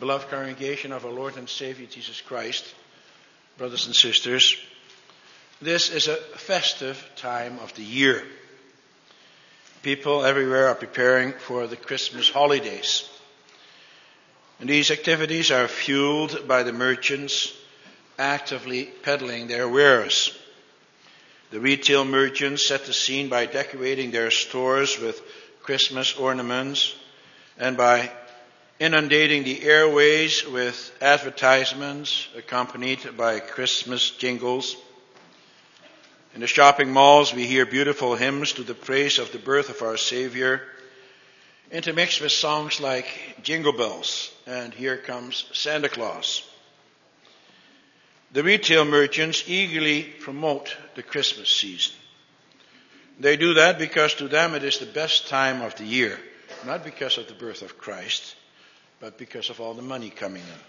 beloved congregation of our Lord and Savior Jesus Christ, brothers and sisters, this is a festive time of the year. People everywhere are preparing for the Christmas holidays. And these activities are fueled by the merchants actively peddling their wares. The retail merchants set the scene by decorating their stores with Christmas ornaments and by inundating the airways with advertisements accompanied by Christmas jingles. In the shopping malls, we hear beautiful hymns to the praise of the birth of our Savior, intermixed with songs like Jingle Bells and Here Comes Santa Claus. The retail merchants eagerly promote the Christmas season. They do that because to them it is the best time of the year, not because of the birth of Christ, but because of all the money coming in.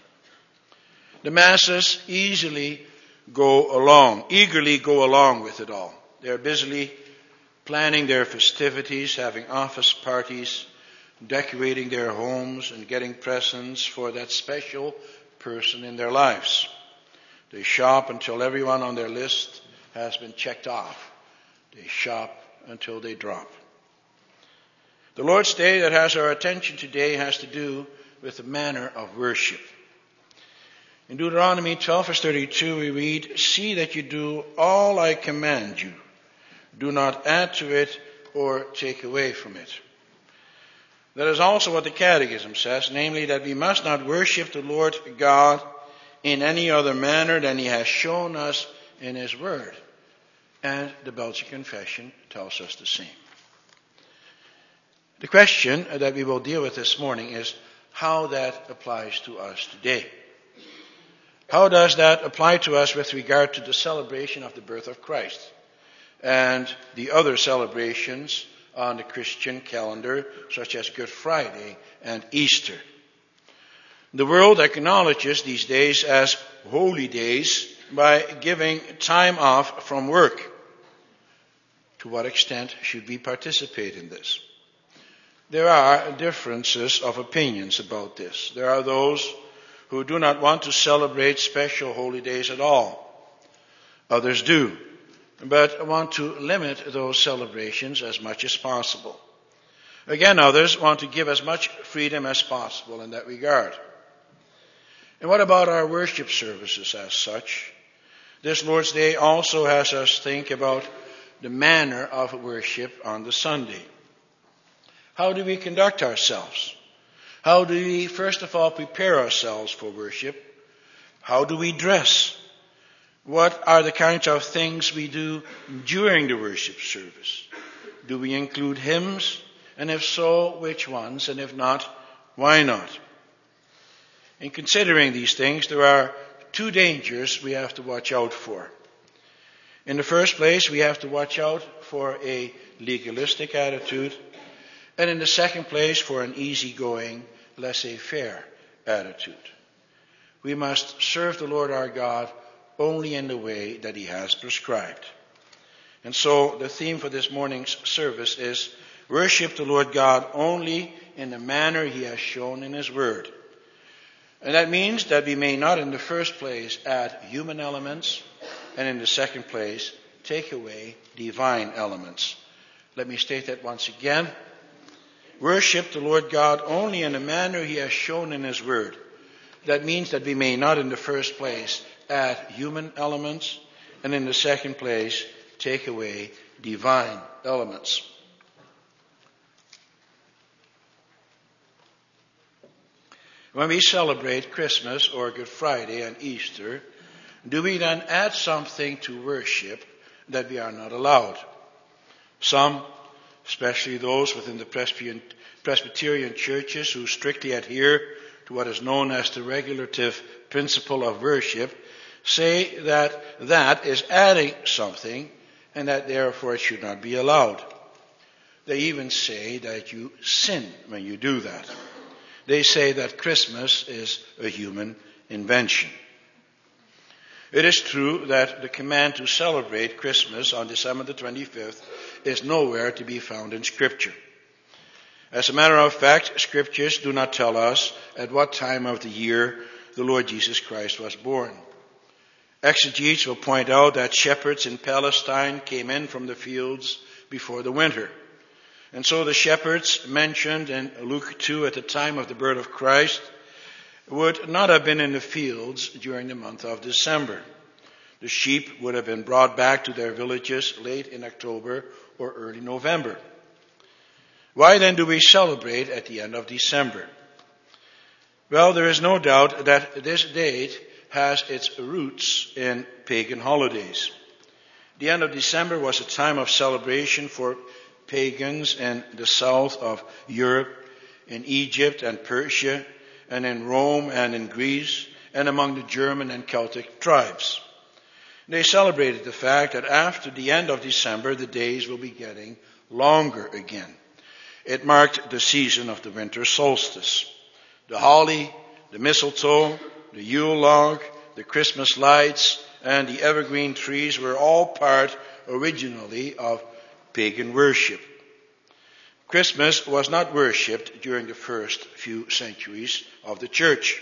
The masses easily go along, eagerly go along with it all. They're busily planning their festivities, having office parties, decorating their homes, and getting presents for that special person in their lives. They shop until everyone on their list has been checked off. They shop until they drop. The Lord's Day that has our attention today has to do with the manner of worship. In Deuteronomy 12 verse 32 we read, See that you do all I command you. Do not add to it or take away from it. That is also what the Catechism says, namely that we must not worship the Lord God in any other manner than He has shown us in His Word. And the Belgic Confession tells us the same. The question that we will deal with this morning is how that applies to us today. How does that apply to us with regard to the celebration of the birth of Christ and the other celebrations on the Christian calendar, such as Good Friday and Easter? The world acknowledges these days as holy days by giving time off from work. To what extent should we participate in this? There are differences of opinions about this. There are those who do not want to celebrate special holy days at all. Others do, but want to limit those celebrations as much as possible. Again, others want to give as much freedom as possible in that regard. And what about our worship services as such? This Lord's Day also has us think about the manner of worship on the Sunday. How do we conduct ourselves? How do we, first of all, prepare ourselves for worship? How do we dress? What are the kinds of things we do during the worship service? Do we include hymns? And if so, which ones? And if not, why not? In considering these things, there are two dangers we have to watch out for. In the first place, we have to watch out for a legalistic attitude and in the second place, for an easygoing, laissez faire attitude. We must serve the Lord our God only in the way that He has prescribed. And so the theme for this morning's service is worship the Lord God only in the manner He has shown in His Word. And that means that we may not in the first place add human elements and in the second place take away divine elements. Let me state that once again worship the Lord God only in the manner He has shown in His Word. That means that we may not in the first place add human elements, and in the second place take away divine elements. When we celebrate Christmas or Good Friday and Easter, do we then add something to worship that we are not allowed? Some especially those within the Presbyterian, churches who strictly adhere to what is known as the regulative principle of worship, say that that is adding something and that therefore it should not be allowed. They even say that you sin when you do that. They say that Christmas is a human invention. It is true that the command to celebrate Christmas on December the 25th is nowhere to be found in Scripture. As a matter of fact, scriptures do not tell us at what time of the year the Lord Jesus Christ was born. Exegetes will point out that shepherds in Palestine came in from the fields before the winter. And so the shepherds mentioned in Luke 2 at the time of the birth of Christ would not have been in the fields during the month of December. The sheep would have been brought back to their villages late in October or early November. Why then do we celebrate at the end of December? Well, there is no doubt that this date has its roots in pagan holidays. The end of December was a time of celebration for pagans in the south of Europe, in Egypt and Persia, and in Rome and in Greece, and among the German and Celtic tribes. They celebrated the fact that after the end of December, the days will be getting longer again. It marked the season of the winter solstice. The holly, the mistletoe, the Yule log, the Christmas lights, and the evergreen trees were all part originally of pagan worship. Christmas was not worshipped during the first few centuries of the church.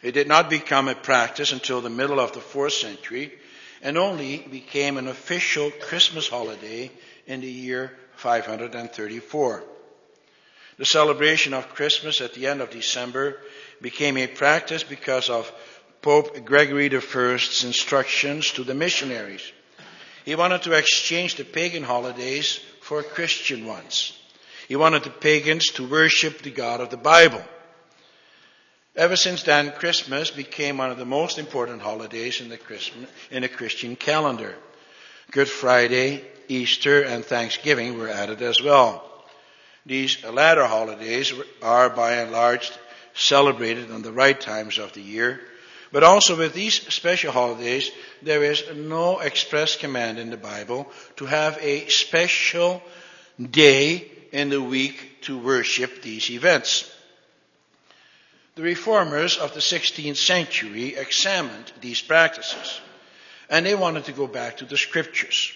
It did not become a practice until the middle of the fourth century and only became an official Christmas holiday in the year 534. The celebration of Christmas at the end of December became a practice because of Pope Gregory I's instructions to the missionaries. He wanted to exchange the pagan holidays for Christian ones. He wanted the pagans to worship the God of the Bible. Ever since then, Christmas became one of the most important holidays in the, Christmas, in the Christian calendar. Good Friday, Easter, and Thanksgiving were added as well. These latter holidays are by and large celebrated on the right times of the year. But also with these special holidays, there is no express command in the Bible to have a special day in the week to worship these events. The reformers of the 16th century examined these practices and they wanted to go back to the scriptures.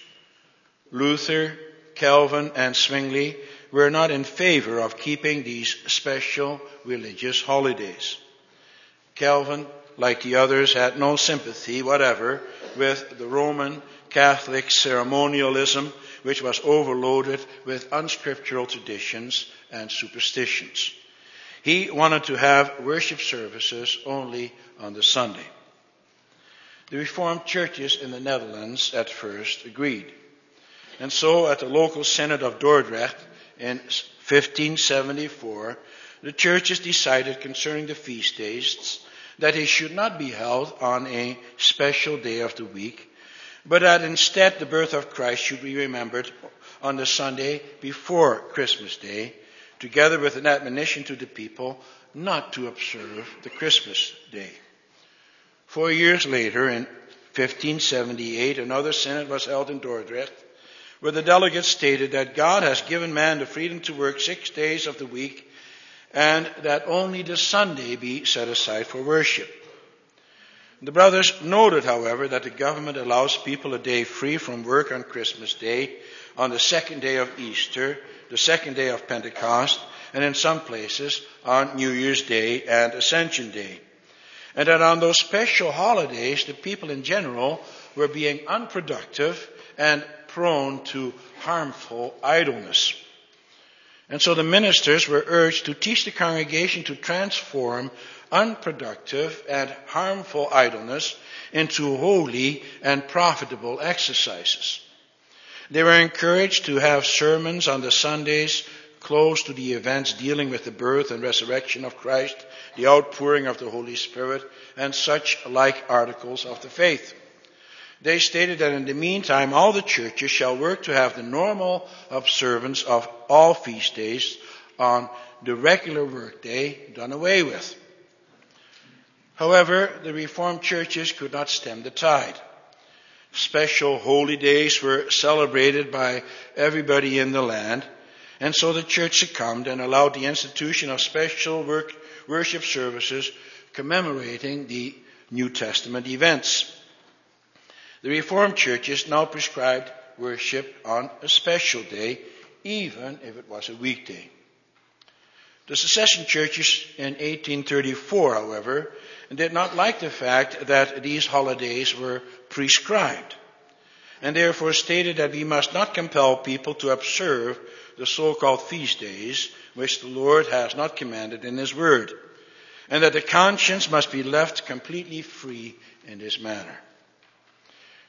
Luther, Calvin, and Zwingli were not in favor of keeping these special religious holidays. Calvin, like the others, had no sympathy whatever with the Roman Catholic ceremonialism which was overloaded with unscriptural traditions and superstitions. He wanted to have worship services only on the Sunday. The Reformed churches in the Netherlands at first agreed. And so at the local synod of Dordrecht in 1574, the churches decided concerning the feast days that they should not be held on a special day of the week, but that instead the birth of Christ should be remembered on the Sunday before Christmas Day, together with an admonition to the people not to observe the Christmas Day. Four years later, in 1578, another synod was held in Dordrecht, where the delegates stated that God has given man the freedom to work six days of the week and that only the Sunday be set aside for worship. The brothers noted, however, that the government allows people a day free from work on Christmas Day, on the second day of Easter, the second day of Pentecost, and in some places on New Year's Day and Ascension Day. And that on those special holidays, the people in general were being unproductive and prone to harmful idleness. And so the ministers were urged to teach the congregation to transform unproductive and harmful idleness into holy and profitable exercises. They were encouraged to have sermons on the Sundays close to the events dealing with the birth and resurrection of Christ, the outpouring of the Holy Spirit, and such like articles of the faith. They stated that in the meantime, all the churches shall work to have the normal observance of all feast days on the regular workday done away with. However, the Reformed churches could not stem the tide. Special holy days were celebrated by everybody in the land, and so the church succumbed and allowed the institution of special work, worship services commemorating the New Testament events. The Reformed churches now prescribed worship on a special day, even if it was a weekday. The secession churches in 1834, however, did not like the fact that these holidays were prescribed, and therefore stated that we must not compel people to observe the so-called feast days, which the Lord has not commanded in His Word, and that the conscience must be left completely free in this manner.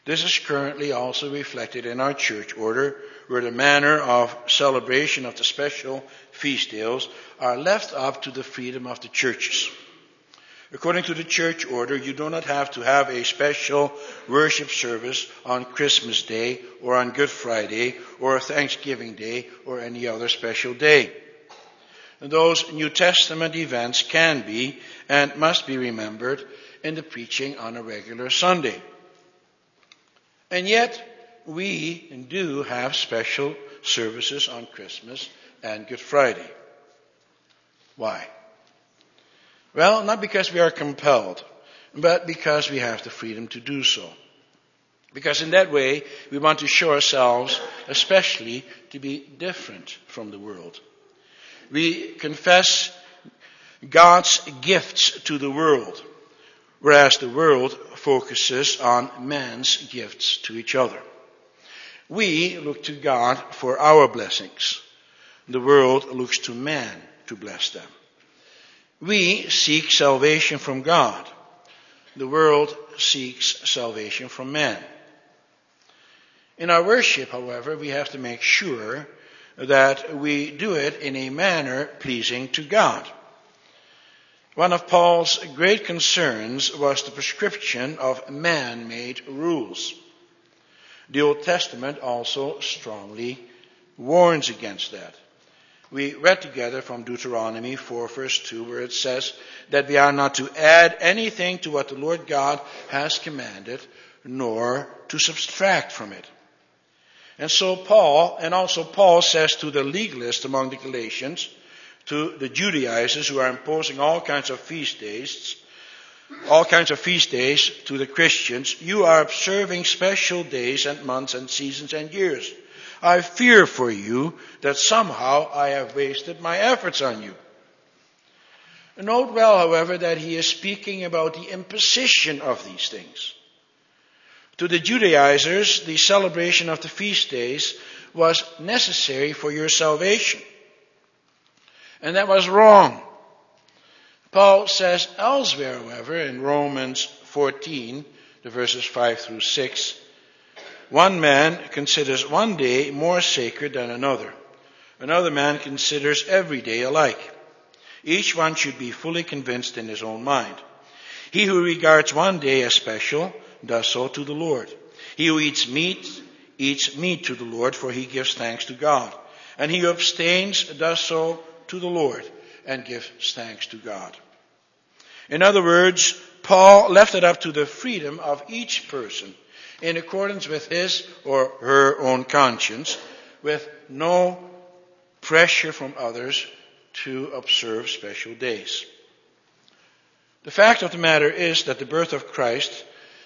This is currently also reflected in our church order, where the manner of celebration of the special feast days are left up to the freedom of the churches. According to the church order, you do not have to have a special worship service on Christmas Day or on Good Friday or Thanksgiving Day or any other special day. Those New Testament events can be and must be remembered in the preaching on a regular Sunday. And yet, we do have special services on Christmas and Good Friday. Why? Well, not because we are compelled, but because we have the freedom to do so. Because in that way, we want to show ourselves, especially, to be different from the world. We confess God's gifts to the world, whereas the world focuses on man's gifts to each other. We look to God for our blessings. The world looks to man to bless them. We seek salvation from God. The world seeks salvation from man. In our worship, however, we have to make sure that we do it in a manner pleasing to God. One of Paul's great concerns was the prescription of man-made rules. The Old Testament also strongly warns against that. We read together from Deuteronomy 4 verse 2 where it says that we are not to add anything to what the Lord God has commanded, nor to subtract from it. And so Paul, and also Paul says to the legalists among the Galatians, to the Judaizers who are imposing all kinds of feast days, all kinds of feast days to the Christians, you are observing special days and months and seasons and years. I fear for you that somehow I have wasted my efforts on you. Note well, however, that he is speaking about the imposition of these things. To the Judaizers, the celebration of the feast days was necessary for your salvation. And that was wrong. Paul says elsewhere, however, in Romans 14, the verses 5 through 6, one man considers one day more sacred than another. Another man considers every day alike. Each one should be fully convinced in his own mind. He who regards one day as special does so to the Lord. He who eats meat eats meat to the Lord, for he gives thanks to God. And he who abstains does so to the Lord and gives thanks to God. In other words, Paul left it up to the freedom of each person in accordance with his or her own conscience with no pressure from others to observe special days. The fact of the matter is that the birth of Christ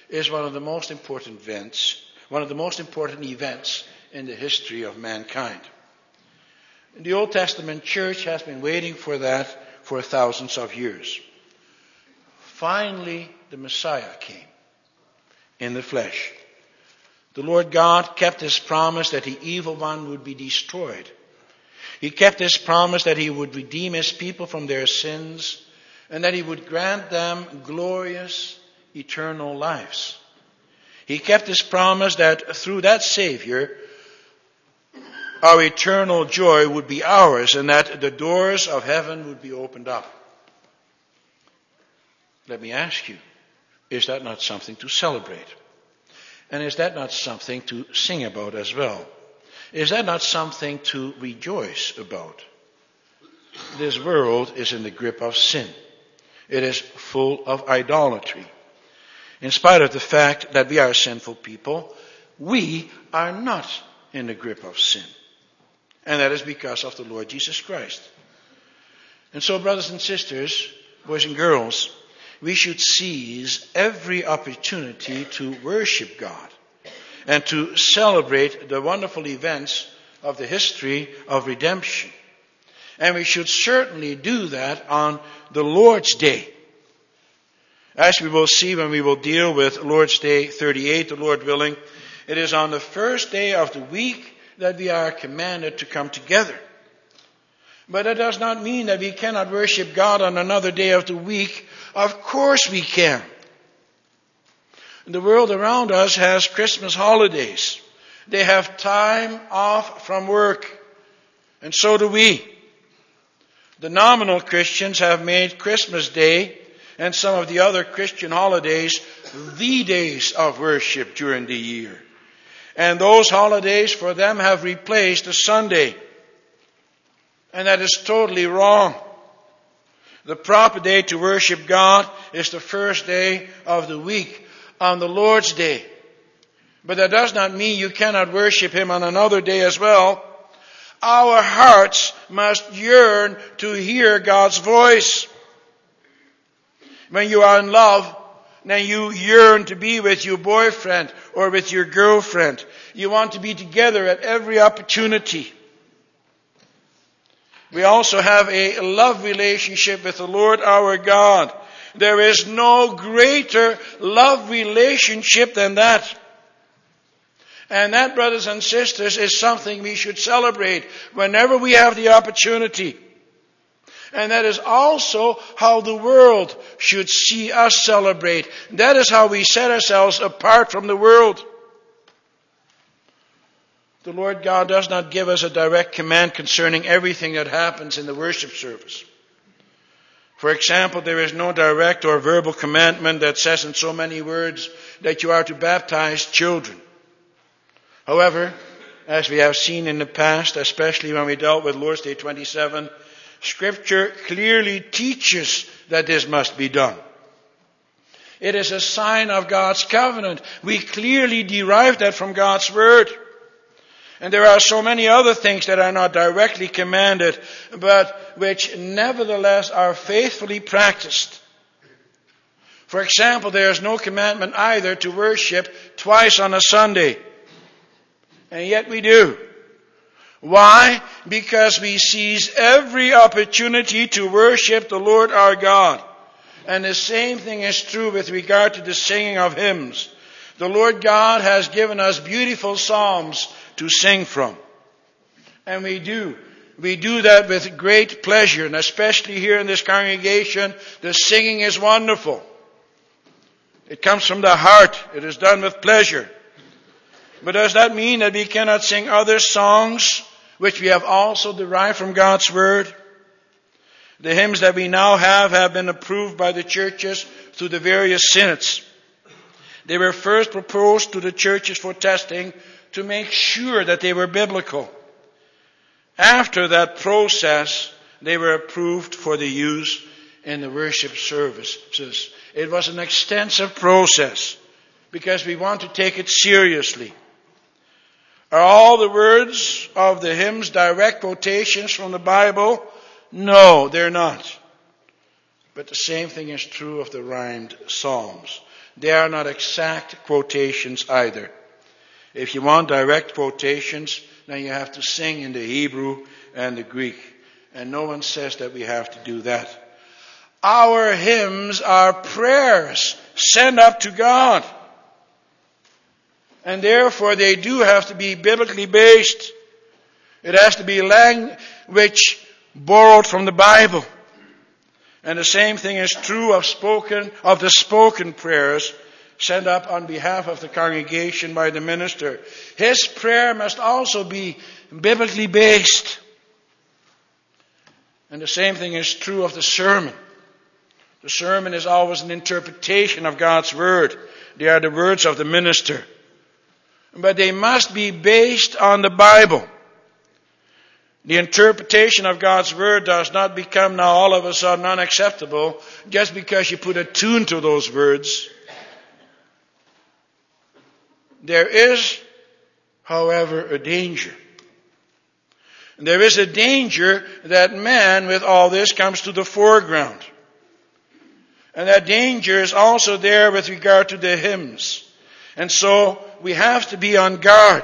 is one of the most important events, one of the most important events in the history of mankind. The Old Testament church has been waiting for that for thousands of years. Finally, the Messiah came in the flesh. The Lord God kept his promise that the evil one would be destroyed. He kept his promise that he would redeem his people from their sins and that he would grant them glorious eternal lives. He kept his promise that through that Savior, our eternal joy would be ours and that the doors of heaven would be opened up. Let me ask you, is that not something to celebrate? And is that not something to sing about as well? Is that not something to rejoice about? This world is in the grip of sin. It is full of idolatry. In spite of the fact that we are sinful people, we are not in the grip of sin. And that is because of the Lord Jesus Christ. And so, brothers and sisters, boys and girls, we should seize every opportunity to worship God and to celebrate the wonderful events of the history of redemption. And we should certainly do that on the Lord's Day. As we will see when we will deal with Lord's Day 38, the Lord willing, it is on the first day of the week that we are commanded to come together. But that does not mean that we cannot worship God on another day of the week. Of course we can. The world around us has Christmas holidays. They have time off from work. And so do we. The nominal Christians have made Christmas Day and some of the other Christian holidays the days of worship during the year. And those holidays for them have replaced the Sunday. And that is totally wrong. The proper day to worship God is the first day of the week on the Lord's day. But that does not mean you cannot worship Him on another day as well. Our hearts must yearn to hear God's voice. When you are in love, then you yearn to be with your boyfriend or with your girlfriend. You want to be together at every opportunity. We also have a love relationship with the Lord our God. There is no greater love relationship than that. And that, brothers and sisters, is something we should celebrate whenever we have the opportunity. And that is also how the world should see us celebrate. That is how we set ourselves apart from the world. The Lord God does not give us a direct command concerning everything that happens in the worship service. For example, there is no direct or verbal commandment that says in so many words that you are to baptize children. However, as we have seen in the past, especially when we dealt with Lord's Day 27, Scripture clearly teaches that this must be done. It is a sign of God's covenant. We clearly derive that from God's Word. And there are so many other things that are not directly commanded, but which nevertheless are faithfully practiced. For example, there is no commandment either to worship twice on a Sunday. And yet we do. Why? Because we seize every opportunity to worship the Lord our God. And the same thing is true with regard to the singing of hymns. The Lord God has given us beautiful psalms to sing from. And we do. We do that with great pleasure, and especially here in this congregation, the singing is wonderful. It comes from the heart. It is done with pleasure. But does that mean that we cannot sing other songs which we have also derived from God's Word? The hymns that we now have have been approved by the churches through the various synods. They were first proposed to the churches for testing to make sure that they were biblical. After that process, they were approved for the use in the worship services. It was an extensive process because we want to take it seriously. Are all the words of the hymns direct quotations from the Bible? No, they're not. But the same thing is true of the rhymed psalms. They are not exact quotations either. If you want direct quotations, then you have to sing in the Hebrew and the Greek. And no one says that we have to do that. Our hymns are prayers sent up to God. And therefore they do have to be biblically based. It has to be language borrowed from the Bible. And the same thing is true of spoken, of the spoken prayers sent up on behalf of the congregation by the minister. His prayer must also be biblically based. And the same thing is true of the sermon. The sermon is always an interpretation of God's word. They are the words of the minister. But they must be based on the Bible. The interpretation of God's word does not become now all of a sudden unacceptable just because you put a tune to those words. There is, however, a danger. There is a danger that man with all this comes to the foreground. And that danger is also there with regard to the hymns. And so we have to be on guard.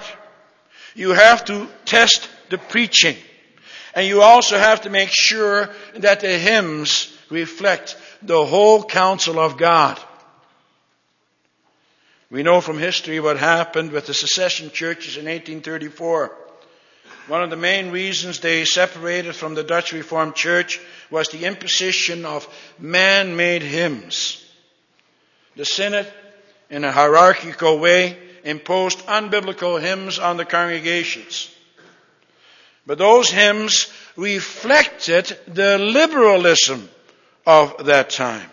You have to test the preaching. And you also have to make sure that the hymns reflect the whole counsel of God. We know from history what happened with the secession churches in 1834. One of the main reasons they separated from the Dutch Reformed Church was the imposition of man-made hymns. The Synod, in a hierarchical way, imposed unbiblical hymns on the congregations. But those hymns reflected the liberalism of that time.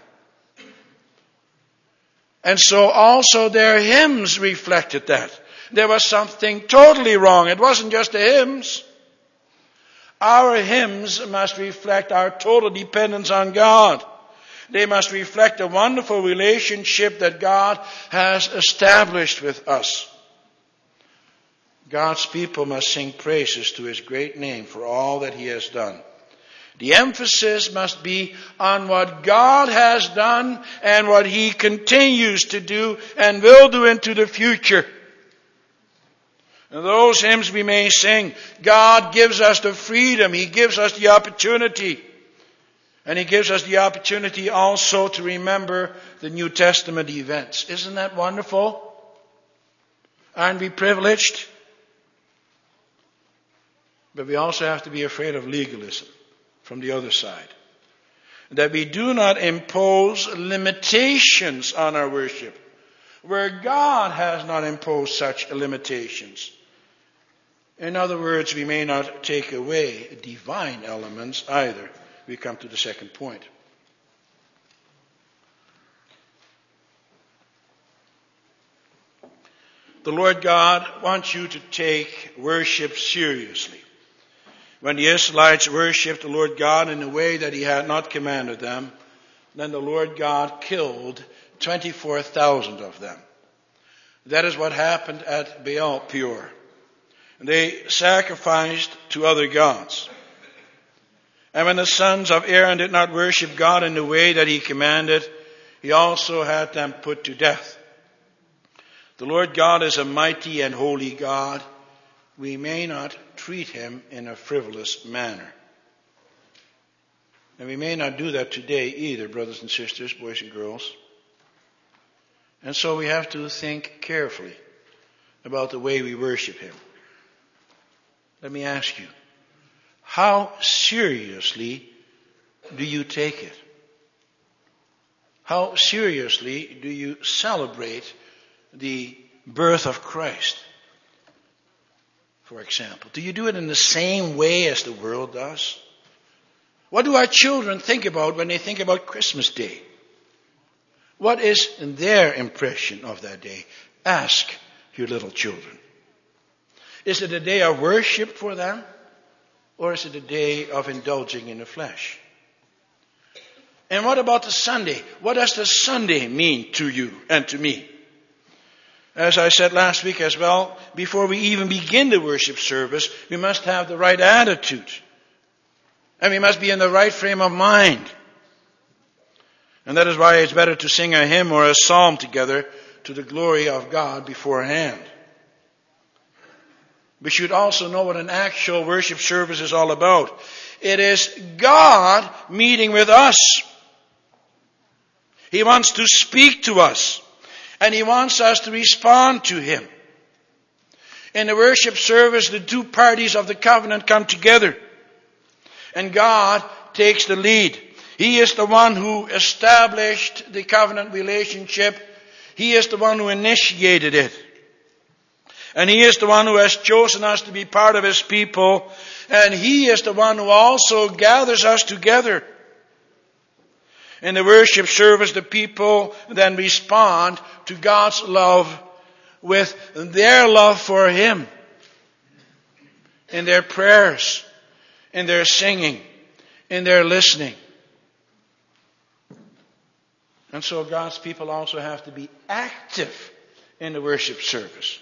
And so also their hymns reflected that. There was something totally wrong. It wasn't just the hymns. Our hymns must reflect our total dependence on God. They must reflect the wonderful relationship that God has established with us. God's people must sing praises to His great name for all that He has done. The emphasis must be on what God has done and what He continues to do and will do into the future. And those hymns we may sing, God gives us the freedom, He gives us the opportunity. And He gives us the opportunity also to remember the New Testament events. Isn't that wonderful? Aren't we privileged? But we also have to be afraid of legalism from the other side. That we do not impose limitations on our worship where God has not imposed such limitations. In other words, we may not take away divine elements either. We come to the second point. The Lord God wants you to take worship seriously. When the Israelites worshipped the Lord God in a way that He had not commanded them, then the Lord God killed 24,000 of them. That is what happened at Baal Peor. They sacrificed to other gods. And when the sons of Aaron did not worship God in the way that he commanded, he also had them put to death. The Lord God is a mighty and holy God. We may not treat him in a frivolous manner. And we may not do that today either, brothers and sisters, boys and girls. And so we have to think carefully about the way we worship him. Let me ask you, how seriously do you take it? How seriously do you celebrate the birth of Christ? For example, do you do it in the same way as the world does? What do our children think about when they think about Christmas Day? What is their impression of that day? Ask your little children. Is it a day of worship for them? Or is it a day of indulging in the flesh? And what about the Sunday? What does the Sunday mean to you and to me? As I said last week as well, before we even begin the worship service, we must have the right attitude. And we must be in the right frame of mind. And that is why it's better to sing a hymn or a psalm together to the glory of God beforehand. We should also know what an actual worship service is all about. It is God meeting with us. He wants to speak to us. And He wants us to respond to Him. In the worship service, the two parties of the covenant come together. And God takes the lead. He is the one who established the covenant relationship. He is the one who initiated it. And He is the one who has chosen us to be part of His people. And He is the one who also gathers us together. In the worship service, the people then respond to God's love with their love for Him. In their prayers, in their singing, in their listening. And so God's people also have to be active in the worship service.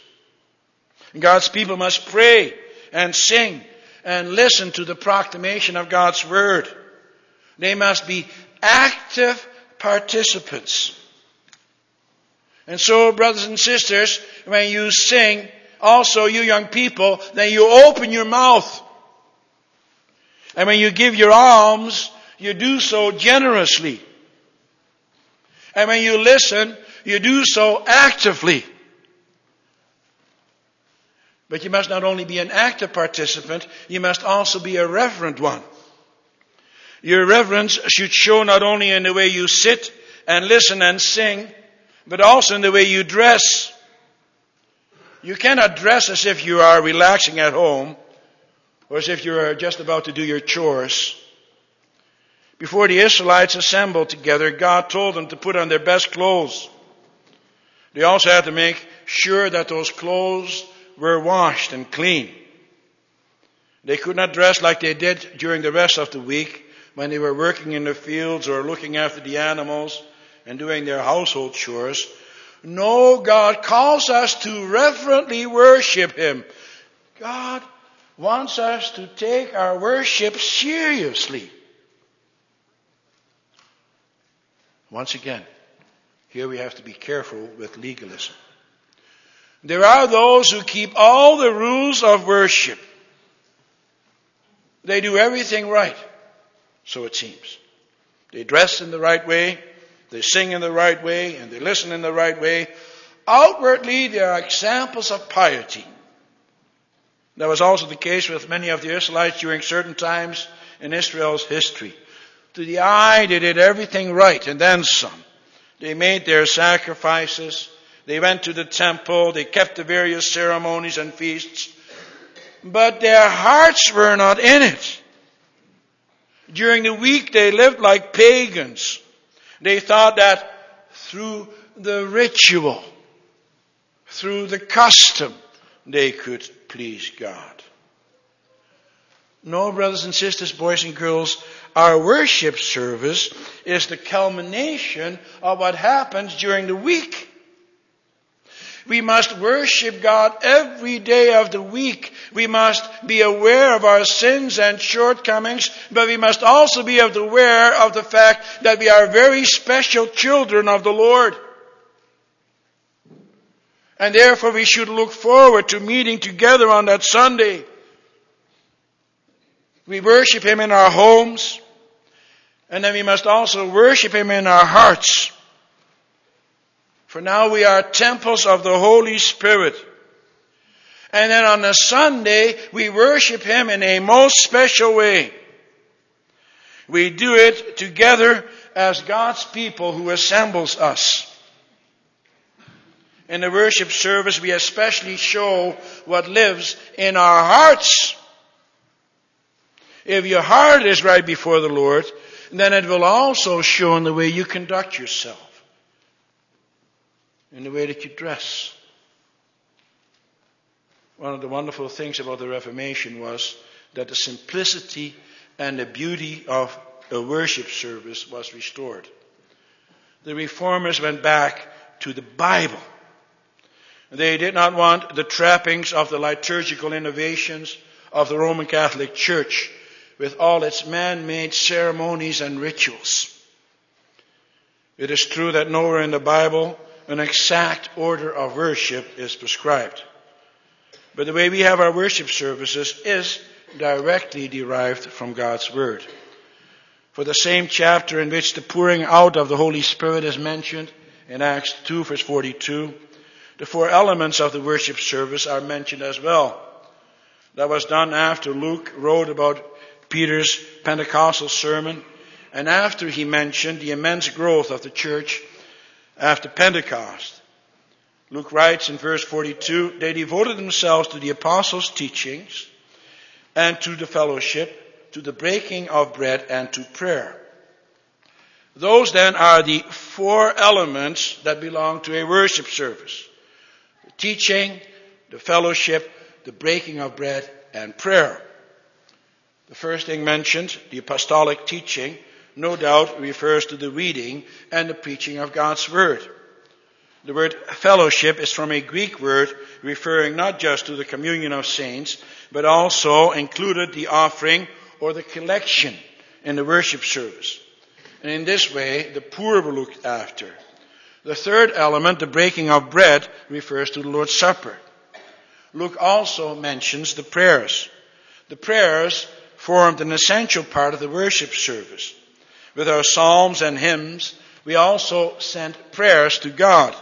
God's people must pray and sing and listen to the proclamation of God's word. They must be active participants. And so, brothers and sisters, when you sing, also you young people, then you open your mouth. And when you give your alms, you do so generously. And when you listen, you do so actively. But you must not only be an active participant, you must also be a reverent one. Your reverence should show not only in the way you sit and listen and sing, but also in the way you dress. You cannot dress as if you are relaxing at home or as if you are just about to do your chores. Before the Israelites assembled together, God told them to put on their best clothes. They also had to make sure that those clothes were washed and clean. They could not dress like they did during the rest of the week when they were working in the fields or looking after the animals and doing their household chores. No, God calls us to reverently worship Him. God wants us to take our worship seriously. Once again, here we have to be careful with legalism. There are those who keep all the rules of worship. They do everything right, so it seems. They dress in the right way, they sing in the right way, and they listen in the right way. Outwardly, they are examples of piety. That was also the case with many of the Israelites during certain times in Israel's history. To the eye, they did everything right and then some. They made their sacrifices. They went to the temple. They kept the various ceremonies and feasts. But their hearts were not in it. During the week, they lived like pagans. They thought that through the ritual, through the custom, they could please God. No, brothers and sisters, boys and girls, our worship service is the culmination of what happens during the week. We must worship God every day of the week. We must be aware of our sins and shortcomings, but we must also be aware of the fact that we are very special children of the Lord. And therefore we should look forward to meeting together on that Sunday. We worship Him in our homes, and then we must also worship Him in our hearts. For now we are temples of the Holy Spirit. And then on a Sunday, we worship Him in a most special way. We do it together as God's people who assembles us. In the worship service, we especially show what lives in our hearts. If your heart is right before the Lord, then it will also show in the way you conduct yourself, in the way that you dress. One of the wonderful things about the Reformation was that the simplicity and the beauty of a worship service was restored. The reformers went back to the Bible they did not want the trappings of the liturgical innovations of the Roman Catholic Church with all its man-made ceremonies and rituals. It is true that nowhere in the Bible an exact order of worship is prescribed. But the way we have our worship services is directly derived from God's Word. For the same chapter in which the pouring out of the Holy Spirit is mentioned in Acts 2 verse 42, the four elements of the worship service are mentioned as well. That was done after Luke wrote about Peter's Pentecostal sermon and after he mentioned the immense growth of the church after Pentecost. Luke writes in verse 42, they devoted themselves to the apostles' teachings and to the fellowship, to the breaking of bread and to prayer. Those then are the four elements that belong to a worship service the teaching, the fellowship, the breaking of bread, and prayer. The first thing mentioned, the apostolic teaching, no doubt refers to the reading and the preaching of God's Word. The word fellowship is from a Greek word referring not just to the communion of saints, but also included the offering or the collection in the worship service. And in this way, the poor were looked after. The third element, the breaking of bread, refers to the Lord's Supper. Luke also mentions the prayers. The prayers formed an essential part of the worship service. With our psalms and hymns, we also sent prayers to God.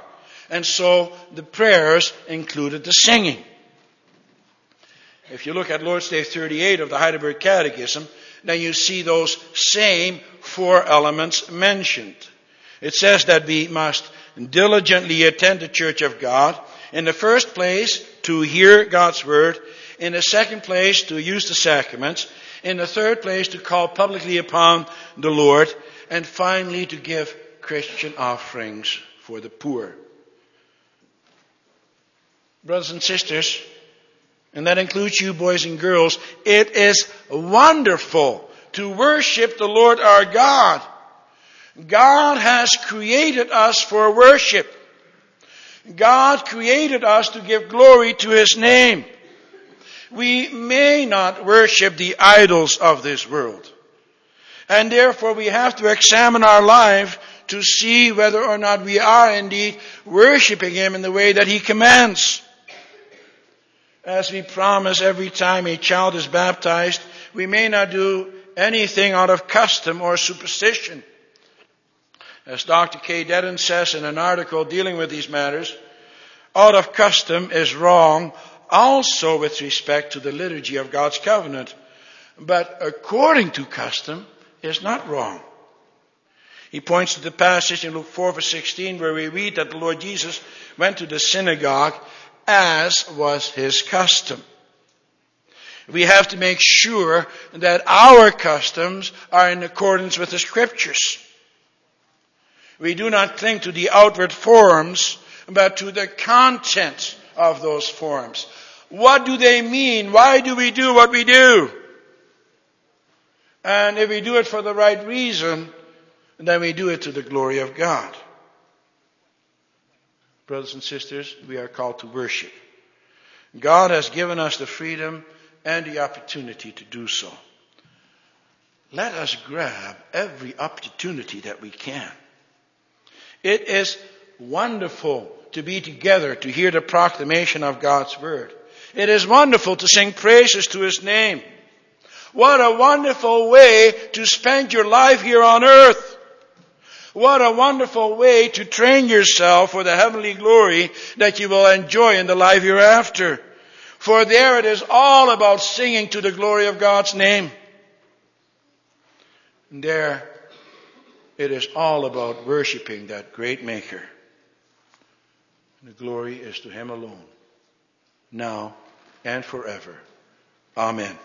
And so the prayers included the singing. If you look at Lord's Day 38 of the Heidelberg Catechism, then you see those same four elements mentioned. It says that we must diligently attend the church of God. In the first place, to hear God's word. In the second place, to use the sacraments. In the third place, to call publicly upon the Lord. And finally, to give Christian offerings for the poor. Brothers and sisters, and that includes you boys and girls, it is wonderful to worship the Lord our God. God has created us for worship. God created us to give glory to His name. We may not worship the idols of this world. And therefore we have to examine our life to see whether or not we are indeed worshiping Him in the way that He commands. As we promise every time a child is baptized, we may not do anything out of custom or superstition. As Dr. K. Deddens says in an article dealing with these matters, out of custom is wrong also with respect to the liturgy of God's covenant, but according to custom is not wrong. He points to the passage in Luke 4 verse 16 where we read that the Lord Jesus went to the synagogue as was his custom. We have to make sure that our customs are in accordance with the scriptures. We do not cling to the outward forms, but to the content of those forms. What do they mean? Why do we do what we do? And if we do it for the right reason, then we do it to the glory of God brothers and sisters, we are called to worship. God has given us the freedom and the opportunity to do so. Let us grab every opportunity that we can. It is wonderful to be together to hear the proclamation of God's word. It is wonderful to sing praises to His name. What a wonderful way to spend your life here on earth. What a wonderful way to train yourself for the heavenly glory that you will enjoy in the life hereafter. For there it is all about singing to the glory of God's name. And there it is all about worshiping that great maker. The glory is to him alone, now and forever. Amen.